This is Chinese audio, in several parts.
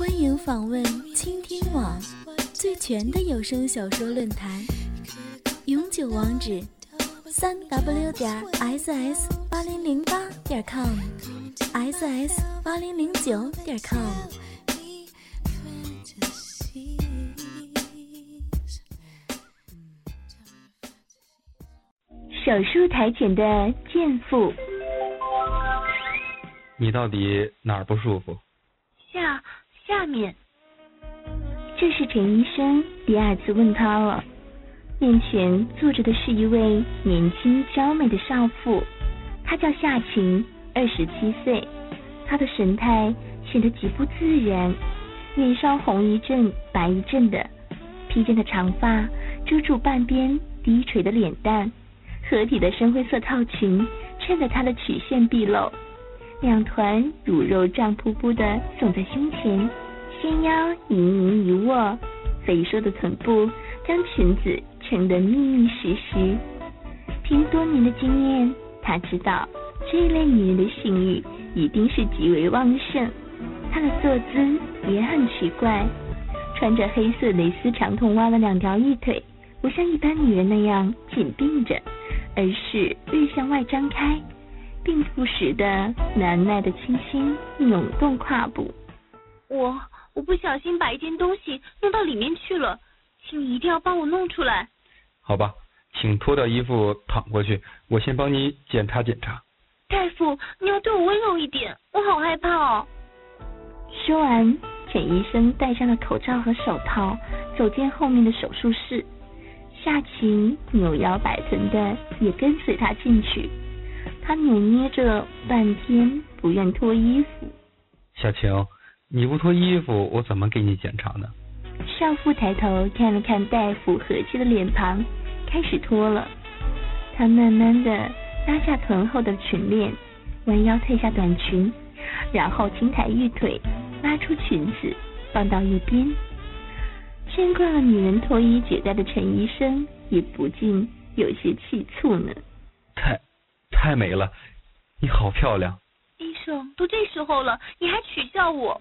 欢迎访问倾听网最全的有声小说论坛，永久网址：三 w 点 ss 八零零八点 com，ss 八零零九点 com。手术台前的健妇，你到底哪儿不舒服？下面，这是陈医生第二次问他了。面前坐着的是一位年轻娇美的少妇，她叫夏晴，二十七岁。她的神态显得极不自然，脸上红一阵白一阵的，披肩的长发遮住半边低垂的脸蛋。合体的深灰色套裙衬得她的曲线毕露，两团乳肉胀扑扑的耸在胸前，纤腰盈盈一握，肥硕的臀部将裙子撑得密密实实。凭多年的经验，他知道这一类女人的性欲一定是极为旺盛。她的坐姿也很奇怪，穿着黑色蕾丝长筒袜的两条玉腿，不像一般女人那样紧并着。而是略向外张开，并不时的难耐的轻轻扭动胯部。我我不小心把一件东西弄到里面去了，请你一定要帮我弄出来。好吧，请脱掉衣服躺过去，我先帮你检查检查。大夫，你要对我温柔一点，我好害怕哦。说完，简医生戴上了口罩和手套，走进后面的手术室。夏晴扭腰摆臀的也跟随他进去，他扭捏着半天不愿脱衣服。夏晴，你不脱衣服，我怎么给你检查呢？少妇抬头看了看大夫和气的脸庞，开始脱了。她慢慢的拉下臀后的裙链，弯腰褪下短裙，然后轻抬玉腿，拉出裙子放到一边。见惯了女人脱衣解带的陈医生也不禁有些气促呢。太，太美了，你好漂亮。医生，都这时候了，你还取笑我？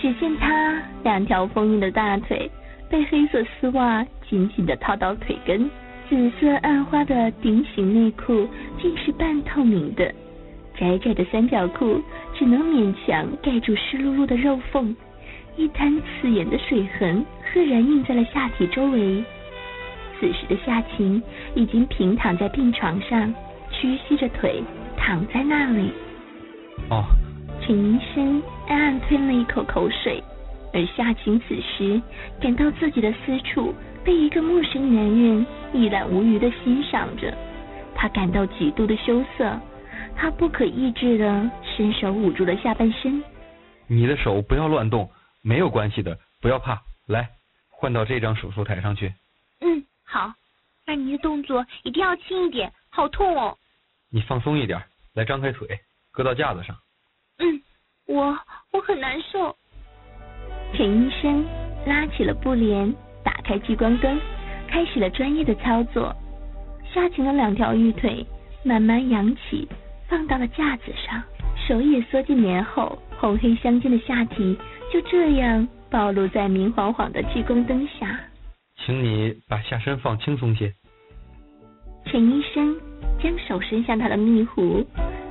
只见他两条丰腴的大腿被黑色丝袜紧紧的套到腿根，紫色暗花的顶型内裤竟是半透明的，窄窄的三角裤只能勉强盖住湿漉漉的肉缝。一滩刺眼的水痕赫然印在了下体周围。此时的夏晴已经平躺在病床上，屈膝着腿躺在那里。哦。陈医生暗暗吞了一口口水，而夏晴此时感到自己的私处被一个陌生男人一览无余的欣赏着，她感到极度的羞涩，她不可抑制的伸手捂住了下半身。你的手不要乱动。没有关系的，不要怕。来，换到这张手术台上去。嗯，好。那你的动作一定要轻一点，好痛哦。你放松一点，来张开腿，搁到架子上。嗯，我我很难受。陈医生拉起了布帘，打开聚光灯，开始了专业的操作。夏晴的两条玉腿慢慢扬起，放到了架子上，手也缩进棉后，红黑相间的下体。就这样暴露在明晃晃的聚光灯下。请你把下身放轻松些。陈医生将手伸向他的蜜壶，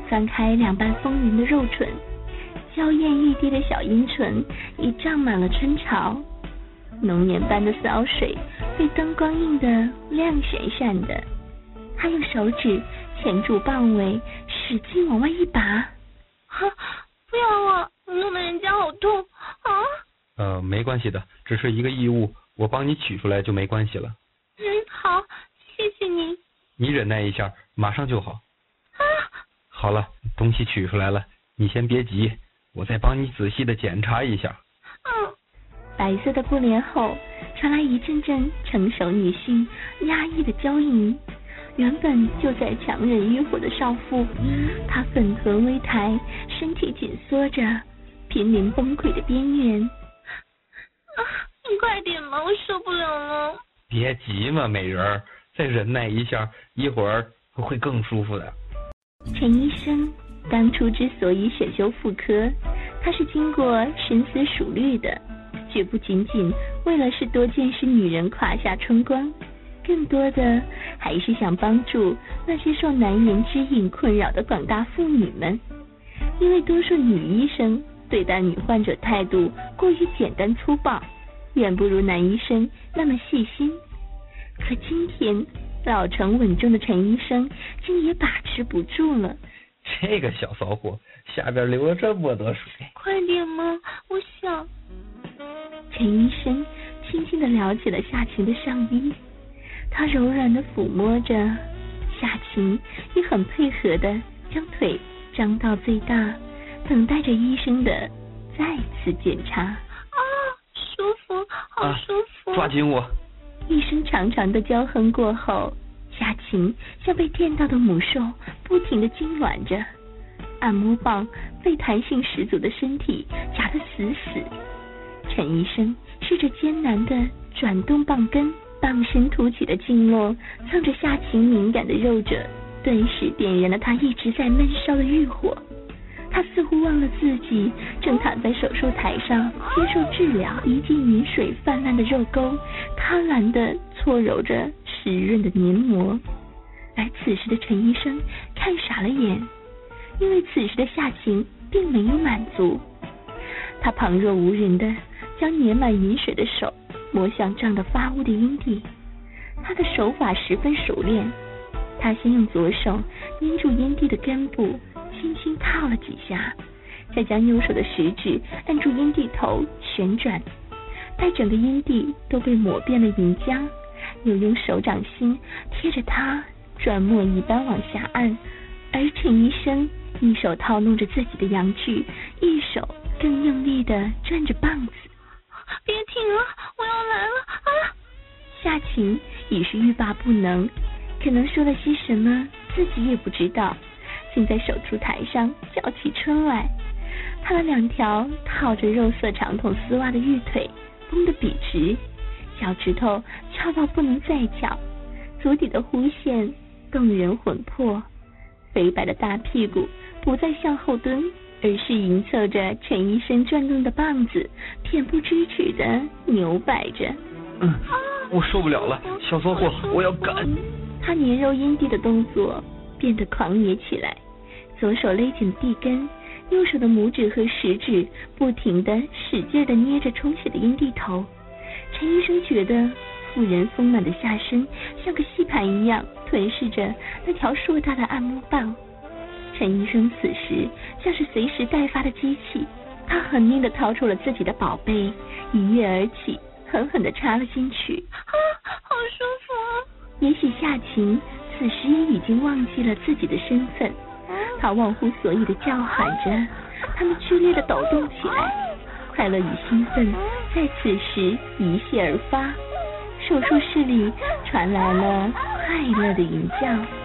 翻开两瓣丰腴的肉唇，娇艳欲滴的小阴唇已胀满了春潮，浓黏般的骚水被灯光映得亮闪闪的。他用手指钳住棒尾，使劲往外一拔。哈，不要啊！弄得人家好痛啊！呃，没关系的，只是一个异物，我帮你取出来就没关系了。嗯，好，谢谢你。你忍耐一下，马上就好。啊！好了，东西取出来了，你先别急，我再帮你仔细的检查一下。嗯。白色的布帘后传来一阵阵成熟女性压抑的娇吟。原本就在强忍欲火的少妇，她粉臀微抬，身体紧缩着，濒临崩溃的边缘。啊，你快点吧，我受不了了。别急嘛，美人儿，再忍耐一下，一会儿会更舒服的。陈医生当初之所以选修妇科，他是经过深思熟虑的，绝不仅仅为了是多见识女人胯下春光，更多的还是想帮助那些受难言之隐困扰的广大妇女们。因为多数女医生对待女患者态度过于简单粗暴，远不如男医生那么细心。可今天老成稳重的陈医生竟也把持不住了。这个小骚货下边流了这么多水，快点嘛，我想。陈医生轻轻的撩起了夏晴的上衣，他柔软的抚摸着夏晴，也很配合的将腿张到最大，等待着医生的再次检查。啊，舒服，好舒服！抓紧我！一声长长的娇哼过后，夏晴像被电到的母兽，不停的痉挛着。按摩棒被弹性十足的身体夹得死死。陈医生试着艰难的转动棒根，棒身凸起的经络蹭着夏晴敏感的肉褶，顿时点燃了他一直在闷烧的欲火。他似乎忘了自己正躺在手术台上接受治疗，一记雨水泛滥的肉沟，贪婪的搓揉着湿润的黏膜。而此时的陈医生看傻了眼，因为此时的夏晴并没有满足。他旁若无人的将粘满饮水的手摸向胀得发乌的阴蒂，他的手法十分熟练。他先用左手捏住阴蒂的根部。轻轻套了几下，再将右手的食指按住阴蒂头旋转，待整个阴蒂都被抹遍了银浆，又用手掌心贴着它转磨一般往下按。而陈医生一手套弄着自己的阳具，一手更用力的转着棒子。别停了，我要来了啊！夏晴已是欲罢不能，可能说了些什么，自己也不知道。竟在手术台上叫起春来，他的两条套着肉色长筒丝袜的玉腿绷得笔直，脚趾头翘到不能再翘，足底的弧线动人魂魄，肥白的大屁股不再向后蹲，而是迎凑着陈医生转动的棒子，恬不知耻的扭摆着。嗯，我受不了了，小骚货，我要干！他粘肉阴蒂的动作。变得狂野起来，左手勒紧地根，右手的拇指和食指不停的使劲的捏着充血的阴蒂头。陈医生觉得妇人丰满的下身像个吸盘一样吞噬着那条硕大的按摩棒。陈医生此时像是随时待发的机器，他狠命的掏出了自己的宝贝，一跃而起，狠狠的插了进去。啊，好舒服！也许夏晴。此时也已经忘记了自己的身份，他忘乎所以的叫喊着，他们剧烈的抖动起来，快乐与兴奋在此时一泻而发，手术室里传来了快乐的吟叫。